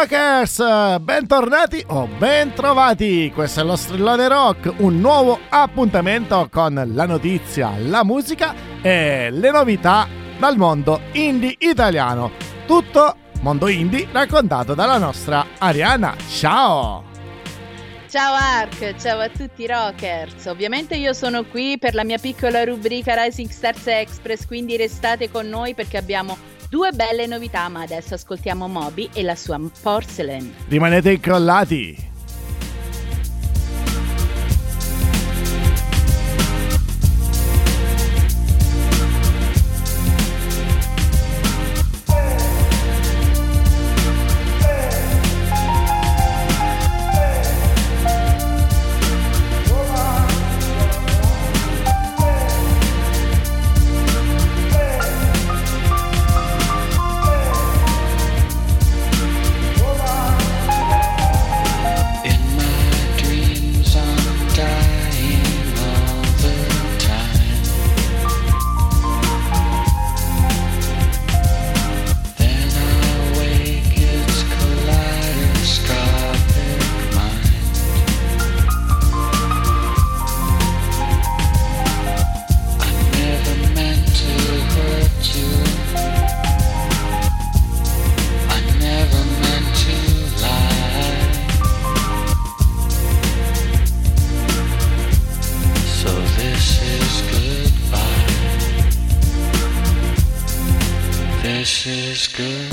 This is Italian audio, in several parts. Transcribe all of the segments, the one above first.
Rockers, bentornati o bentrovati. Questo è lo Strillone Rock, un nuovo appuntamento con la notizia, la musica e le novità dal mondo indie italiano. Tutto mondo indie raccontato dalla nostra Ariana. Ciao! Ciao Ark, ciao a tutti i rockers. Ovviamente io sono qui per la mia piccola rubrica Rising Stars Express, quindi restate con noi perché abbiamo due belle novità, ma adesso ascoltiamo Moby e la sua Porcelain. Rimanete incollati! Oscar.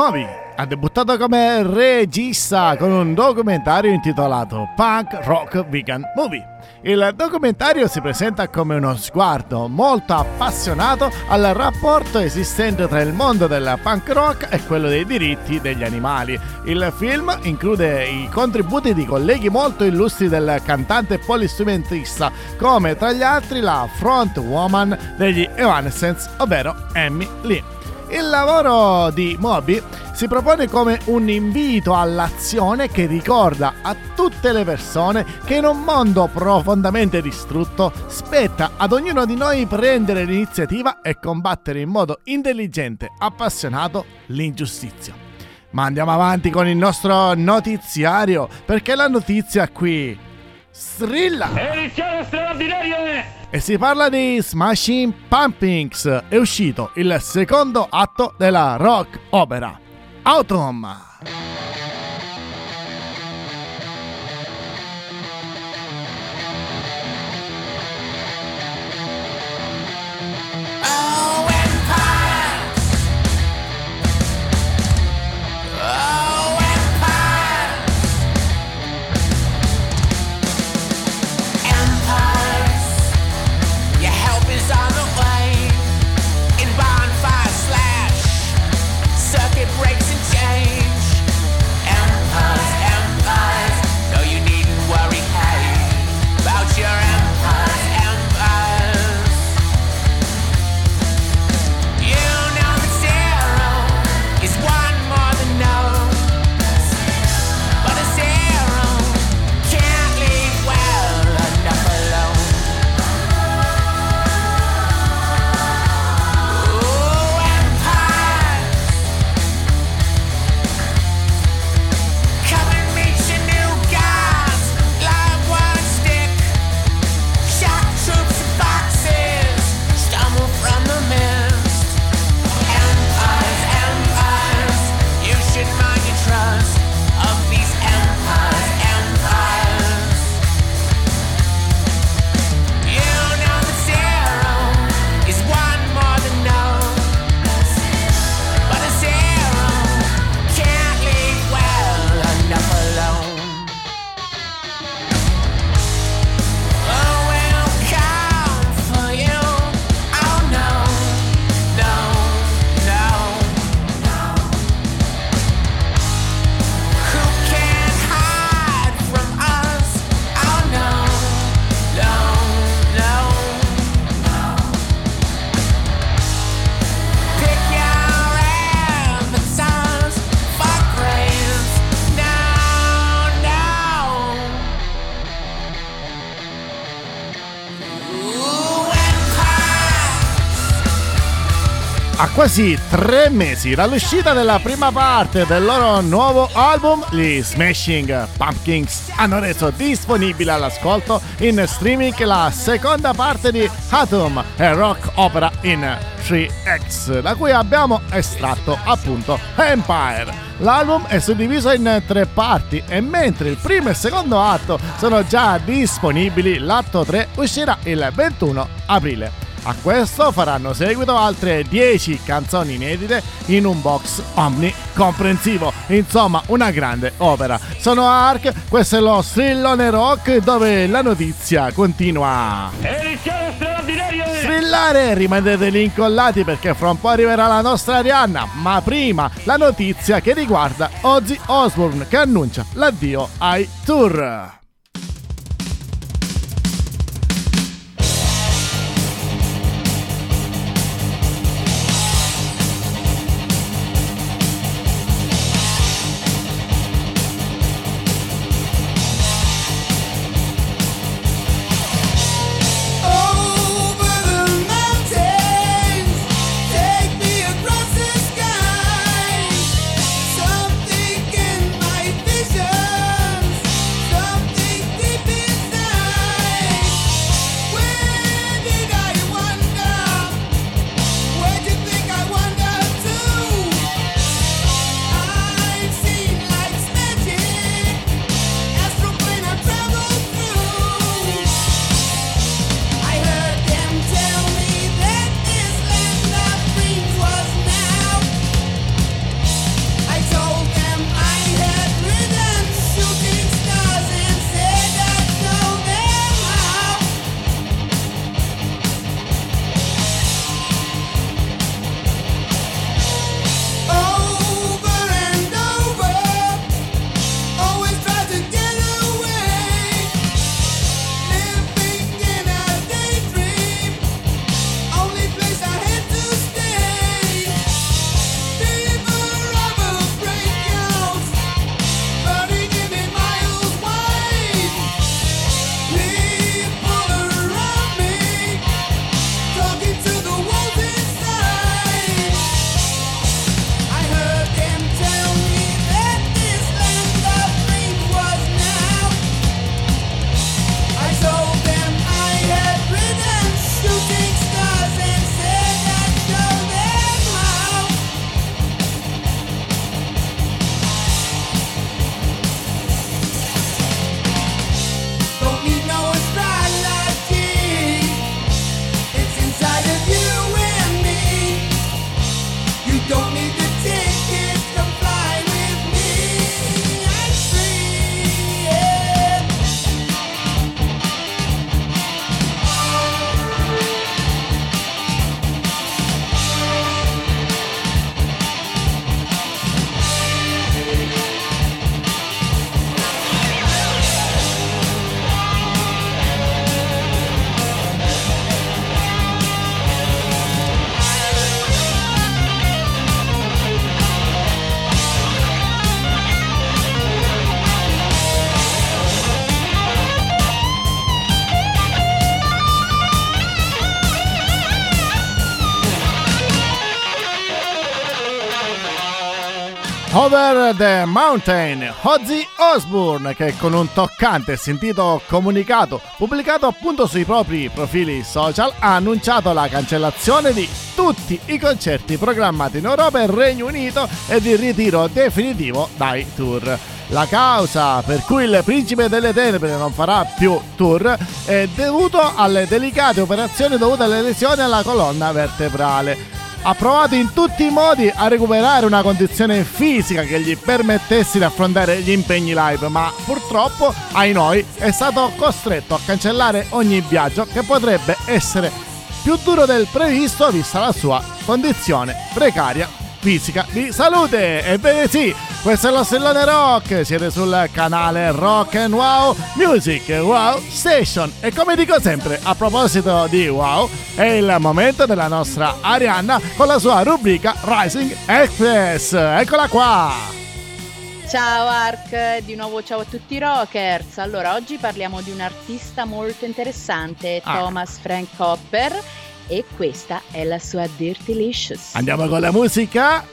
Moby ha debuttato come regista con un documentario intitolato Punk Rock Vegan Movie. Il documentario si presenta come uno sguardo molto appassionato al rapporto esistente tra il mondo del punk rock e quello dei diritti degli animali. Il film include i contributi di colleghi molto illustri del cantante polistrumentista, come tra gli altri la front woman degli Evanescence, ovvero Amy Lee. Il lavoro di Moby si propone come un invito all'azione che ricorda a tutte le persone che in un mondo profondamente distrutto spetta ad ognuno di noi prendere l'iniziativa e combattere in modo intelligente, appassionato l'ingiustizia. Ma andiamo avanti con il nostro notiziario perché la notizia qui strilla. Edizione straordinaria e si parla di Smashing Pumpkins. È uscito il secondo atto della rock opera Autumn. Quasi tre mesi dall'uscita della prima parte del loro nuovo album, gli Smashing Pumpkins hanno reso disponibile all'ascolto in streaming la seconda parte di Atom, e rock opera in 3X, da cui abbiamo estratto appunto Empire. L'album è suddiviso in tre parti e mentre il primo e il secondo atto sono già disponibili, l'atto 3 uscirà il 21 aprile. A questo faranno seguito altre 10 canzoni inedite in un box omnicomprensivo. Insomma, una grande opera. Sono Ark, questo è lo strillone rock dove la notizia continua. Strillare, rimanete lì incollati perché fra un po' arriverà la nostra Arianna. Ma prima la notizia che riguarda Ozzy Osbourne che annuncia l'addio ai tour. Over the Mountain, Ozzy Osbourne che con un toccante e sentito comunicato pubblicato appunto sui propri profili social ha annunciato la cancellazione di tutti i concerti programmati in Europa e Regno Unito ed il ritiro definitivo dai tour. La causa per cui il principe delle tenebre non farà più tour è dovuto alle delicate operazioni dovute alle lesioni alla colonna vertebrale ha provato in tutti i modi a recuperare una condizione fisica che gli permettesse di affrontare gli impegni live, ma purtroppo, ai noi, è stato costretto a cancellare ogni viaggio che potrebbe essere più duro del previsto vista la sua condizione precaria fisica di salute. Ebbene sì, questo è lo Stellone Rock, siete sul canale Rock and Wow Music Wow Station e come dico sempre a proposito di Wow è il momento della nostra Arianna con la sua rubrica Rising Express. Eccola qua! Ciao Ark, di nuovo ciao a tutti i rockers. Allora, oggi parliamo di un artista molto interessante, ah. Thomas Frank Hopper e questa è la sua Dirtylicious. Andiamo con la musica.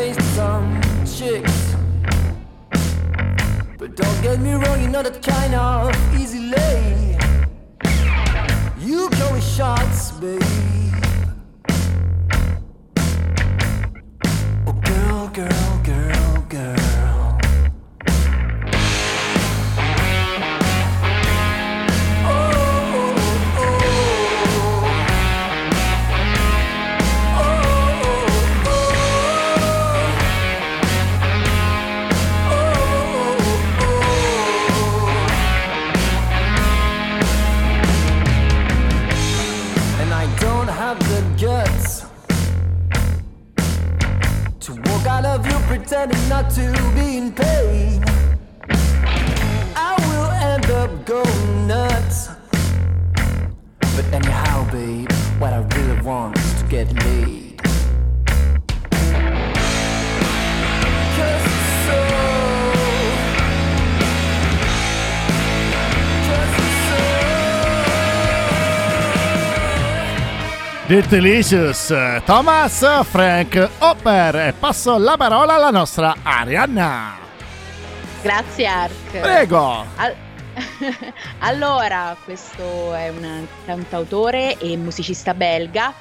taste some chicks. But don't get me wrong, you're not that kind of easy lay. You go with shots, babe. Oh, girl, girl. not to in pain. Dirtilicious, Thomas, Frank, Hopper e passo la parola alla nostra Arianna. Grazie Ark. Prego. Al- allora, questo è un cantautore e musicista belga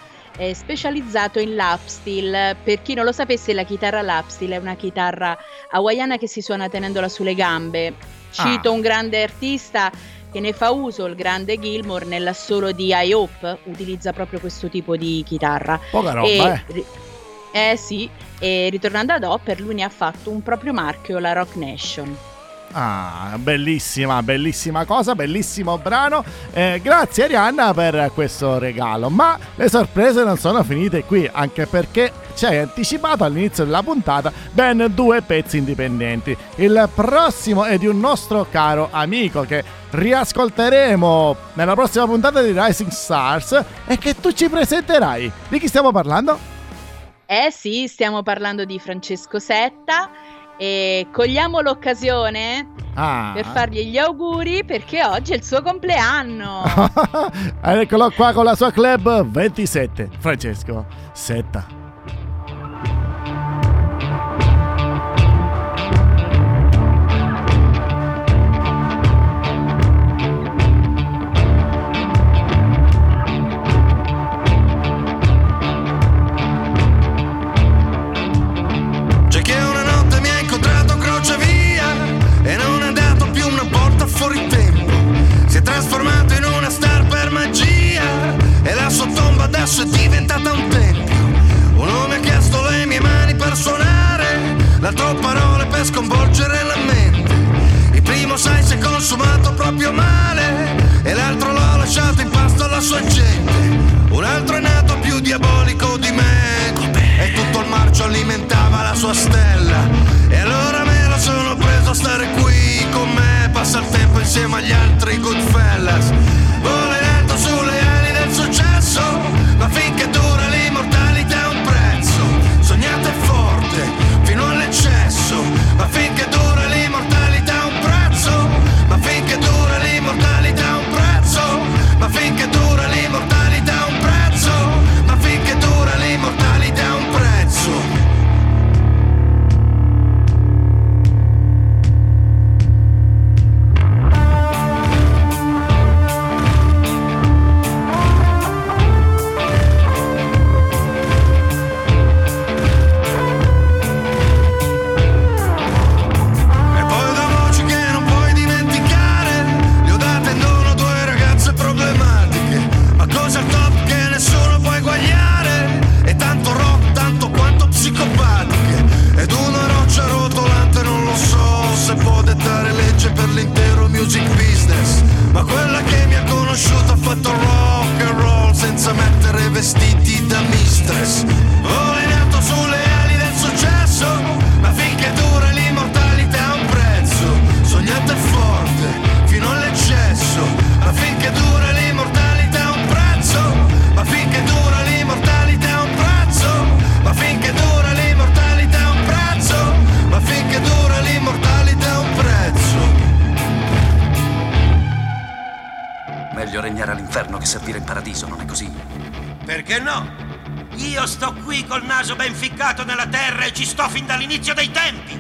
specializzato in lapsteel. Per chi non lo sapesse, la chitarra lapsteel è una chitarra hawaiana che si suona tenendola sulle gambe. Cito ah. un grande artista che ne fa uso il grande Gilmore nell'assolo di I Hope, utilizza proprio questo tipo di chitarra. Poca roba, e, eh. Eh sì, e ritornando ad Hopper, lui ne ha fatto un proprio marchio, la Rock Nation. Ah, bellissima, bellissima cosa, bellissimo brano. Eh, grazie Arianna per questo regalo. Ma le sorprese non sono finite qui, anche perché ci hai anticipato all'inizio della puntata ben due pezzi indipendenti. Il prossimo è di un nostro caro amico che riascolteremo nella prossima puntata di Rising Stars e che tu ci presenterai. Di chi stiamo parlando? Eh sì, stiamo parlando di Francesco Setta e cogliamo l'occasione ah. per fargli gli auguri perché oggi è il suo compleanno. Eccolo qua con la sua club 27, Francesco Setta. L'altro parole per sconvolgere la mente. Il primo sai si è consumato proprio male e l'altro l'ho lasciato in pasto alla sua gente. Un altro è nato più diabolico di me e tutto il marcio alimentava la sua stella. E allora me lo sono preso a stare qui con me, passa il tempo insieme agli altri Goodfellas. Alto sulle ali del successo ma finché dura ma finché dura l'immortalità un prezzo. Ma finché dura l'immortalità un prezzo. Ma finché dura col naso ben ficcato nella terra e ci sto fin dall'inizio dei tempi.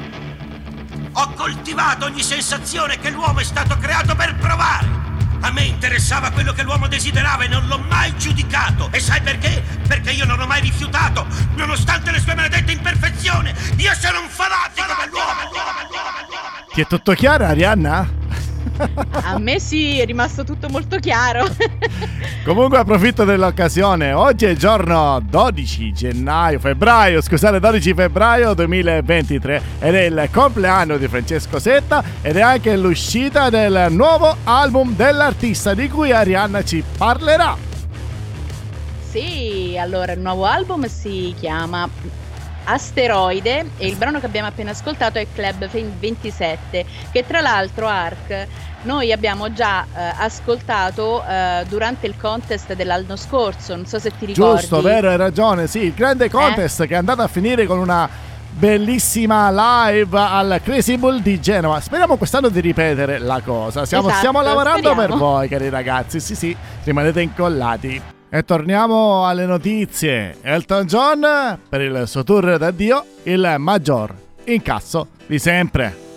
Ho coltivato ogni sensazione che l'uomo è stato creato per provare. A me interessava quello che l'uomo desiderava e non l'ho mai giudicato. E sai perché? Perché io non ho mai rifiutato, nonostante le sue maledette imperfezioni. Io sono un fanatico dell'uomo. Ti è tutto chiaro, Arianna? A me sì, è rimasto tutto molto chiaro. Comunque approfitto dell'occasione. Oggi è giorno 12 gennaio, febbraio, scusate, 12 febbraio 2023 ed è il compleanno di Francesco Setta ed è anche l'uscita del nuovo album dell'artista di cui Arianna ci parlerà. Sì, allora il nuovo album si chiama Asteroide e il brano che abbiamo appena ascoltato è Club 27 che tra l'altro Ark noi abbiamo già eh, ascoltato eh, durante il contest dell'anno scorso, non so se ti ricordi. Giusto, vero, hai ragione, sì, il grande Eh? contest che è andato a finire con una bellissima live al Crazy Bull di Genova. Speriamo quest'anno di ripetere la cosa. Stiamo, Esatto, stiamo lavorando per speriamo. voi, cari ragazzi. Sì, sì, rimanete incollati. E torniamo alle notizie. Elton John per il suo tour d'addio, il maggior incasso di sempre.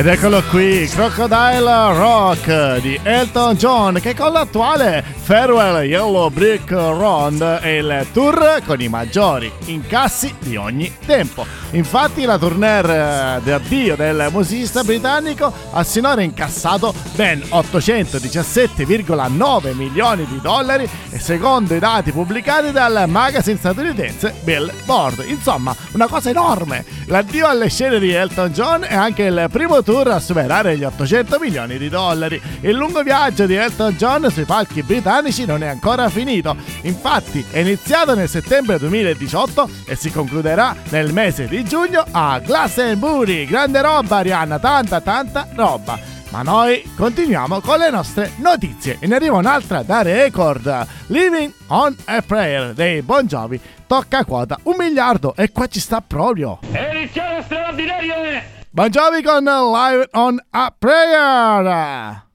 Ed eccolo qui, Crocodile Rock di Elton John che con l'attuale Farewell Yellow Brick Round è il tour con i maggiori incassi di ogni tempo. Infatti la tournée eh, di addio del musicista britannico ha sinora incassato ben 817,9 milioni di dollari secondo i dati pubblicati dal magazine statunitense Billboard. Insomma, una cosa enorme. L'addio alle scene di Elton John è anche il primo tour a superare gli 800 milioni di dollari. Il lungo viaggio di Elton John sui palchi britannici non è ancora finito. Infatti, è iniziato nel settembre 2018 e si concluderà nel mese di giugno a Glastonbury. Grande roba, Arianna, tanta tanta roba. Ma noi continuiamo con le nostre notizie e ne arriva un'altra da record. Living on a Prayer dei Bon Jovi tocca quota un miliardo e qua ci sta proprio. Edizione straordinaria! Bon Jovi con Live on a Prayer.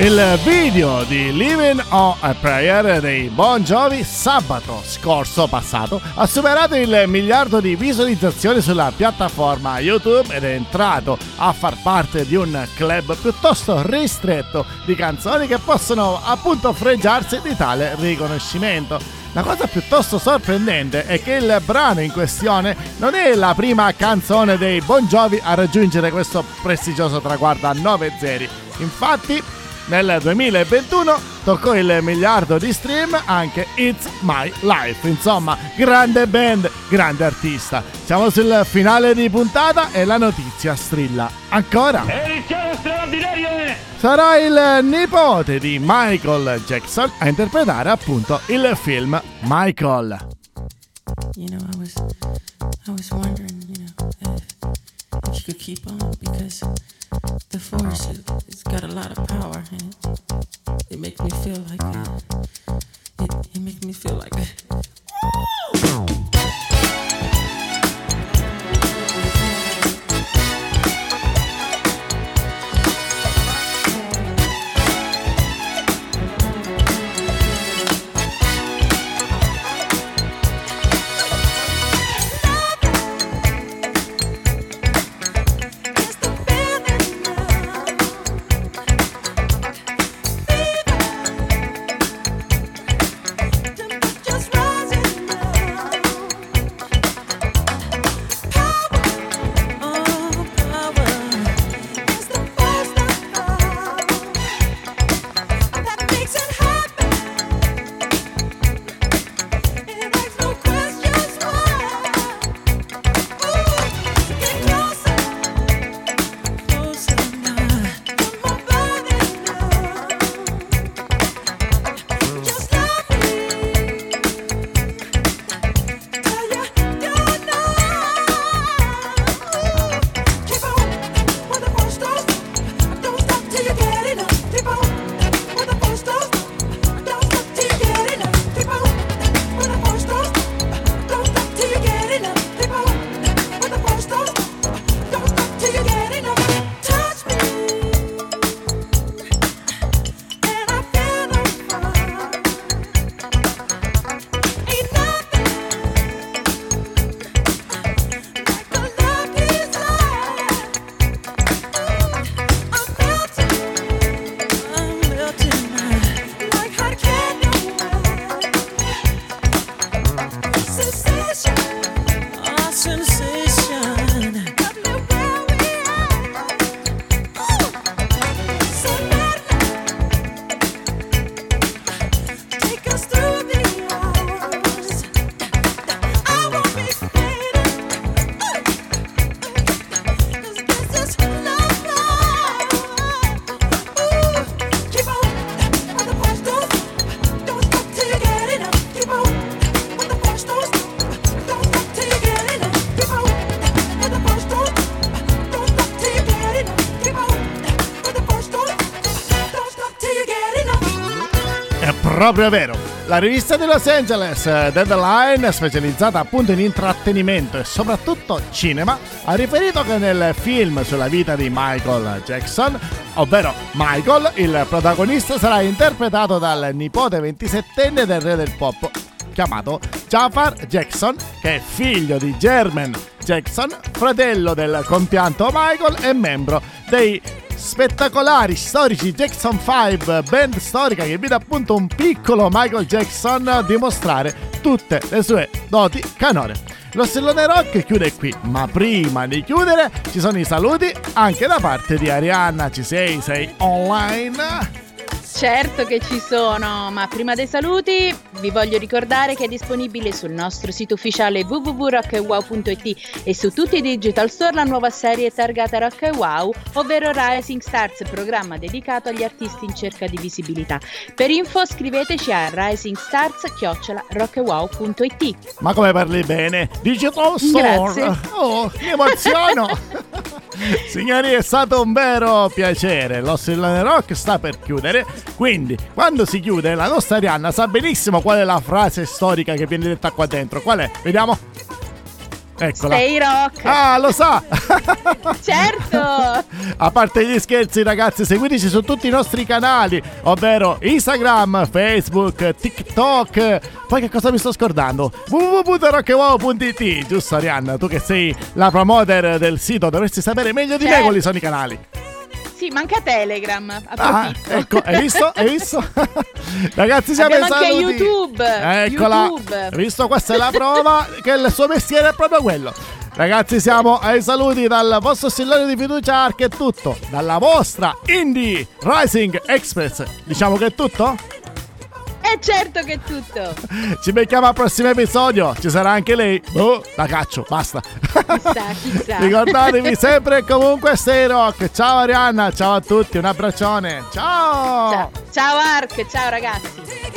Il video di Living on a Prayer dei Bon Jovi sabato scorso passato ha superato il miliardo di visualizzazioni sulla piattaforma YouTube ed è entrato a far parte di un club piuttosto ristretto di canzoni che possono appunto fregiarsi di tale riconoscimento. La cosa piuttosto sorprendente è che il brano in questione non è la prima canzone dei Bon Jovi a raggiungere questo prestigioso traguardo a 9 zeri. Infatti, nel 2021 toccò il miliardo di stream anche It's My Life. Insomma, grande band, grande artista. Siamo sul finale di puntata e la notizia strilla ancora. Sarà il nipote di Michael Jackson a interpretare appunto il film Michael. You know, I was, I was wondering, you know, if, if you could keep on because the force, it, it's got a lot of power and it, makes me feel like, it, proprio vero. La rivista di Los Angeles, eh, Deadline, specializzata appunto in intrattenimento e soprattutto cinema, ha riferito che nel film sulla vita di Michael Jackson, ovvero Michael, il protagonista sarà interpretato dal nipote 27enne del re del pop, chiamato Jafar Jackson, che è figlio di Jermaine Jackson, fratello del compianto Michael e membro dei spettacolari storici Jackson 5, band storica che vede appunto un piccolo Michael Jackson dimostrare tutte le sue doti canore. Lo stellone rock chiude qui, ma prima di chiudere ci sono i saluti anche da parte di Arianna. Ci sei? Sei online? Certo che ci sono, ma prima dei saluti vi voglio ricordare che è disponibile sul nostro sito ufficiale www.rockwow.it e su tutti i digital store la nuova serie targata Rock e Wow, ovvero Rising Stars, programma dedicato agli artisti in cerca di visibilità. Per info scriveteci a risingstars@rockwow.it. Ma come parli bene? Digital Store! Grazie. Oh, mi emoziono! Signori, è stato un vero piacere. Lo Stellone Rock sta per chiudere. Quindi, quando si chiude, la nostra Arianna sa benissimo qual è la frase storica che viene detta qua dentro. Qual è? Vediamo. Eccola. Stay rock! Ah, lo sa! Certo! A parte gli scherzi, ragazzi, seguiteci su tutti i nostri canali, ovvero Instagram, Facebook, TikTok. Poi che cosa mi sto scordando? www.rockwow.it Giusto, Arianna? Tu che sei la promoter del sito, dovresti sapere meglio di me Certo. quali sono i canali. Sì, manca Telegram. Ah, ecco, hai visto? Hai visto? Ragazzi, siamo Abbiamo ai anche saluti. YouTube. Eccola. YouTube. Hai visto? Questa è la prova che il suo mestiere è proprio quello. Ragazzi, siamo ai saluti dal vostro stillone di fiducia Arc è tutto. Dalla vostra Indie Rising Express. Diciamo che è tutto? E certo che è tutto. Ci becchiamo al prossimo episodio. Ci sarà anche lei. Oh, la caccio, basta. Chissà, chissà. Ricordatevi sempre e comunque Stay Rock. Ciao Arianna, ciao a tutti, un abbraccione. Ciao. Ciao, ciao Ark, ciao ragazzi.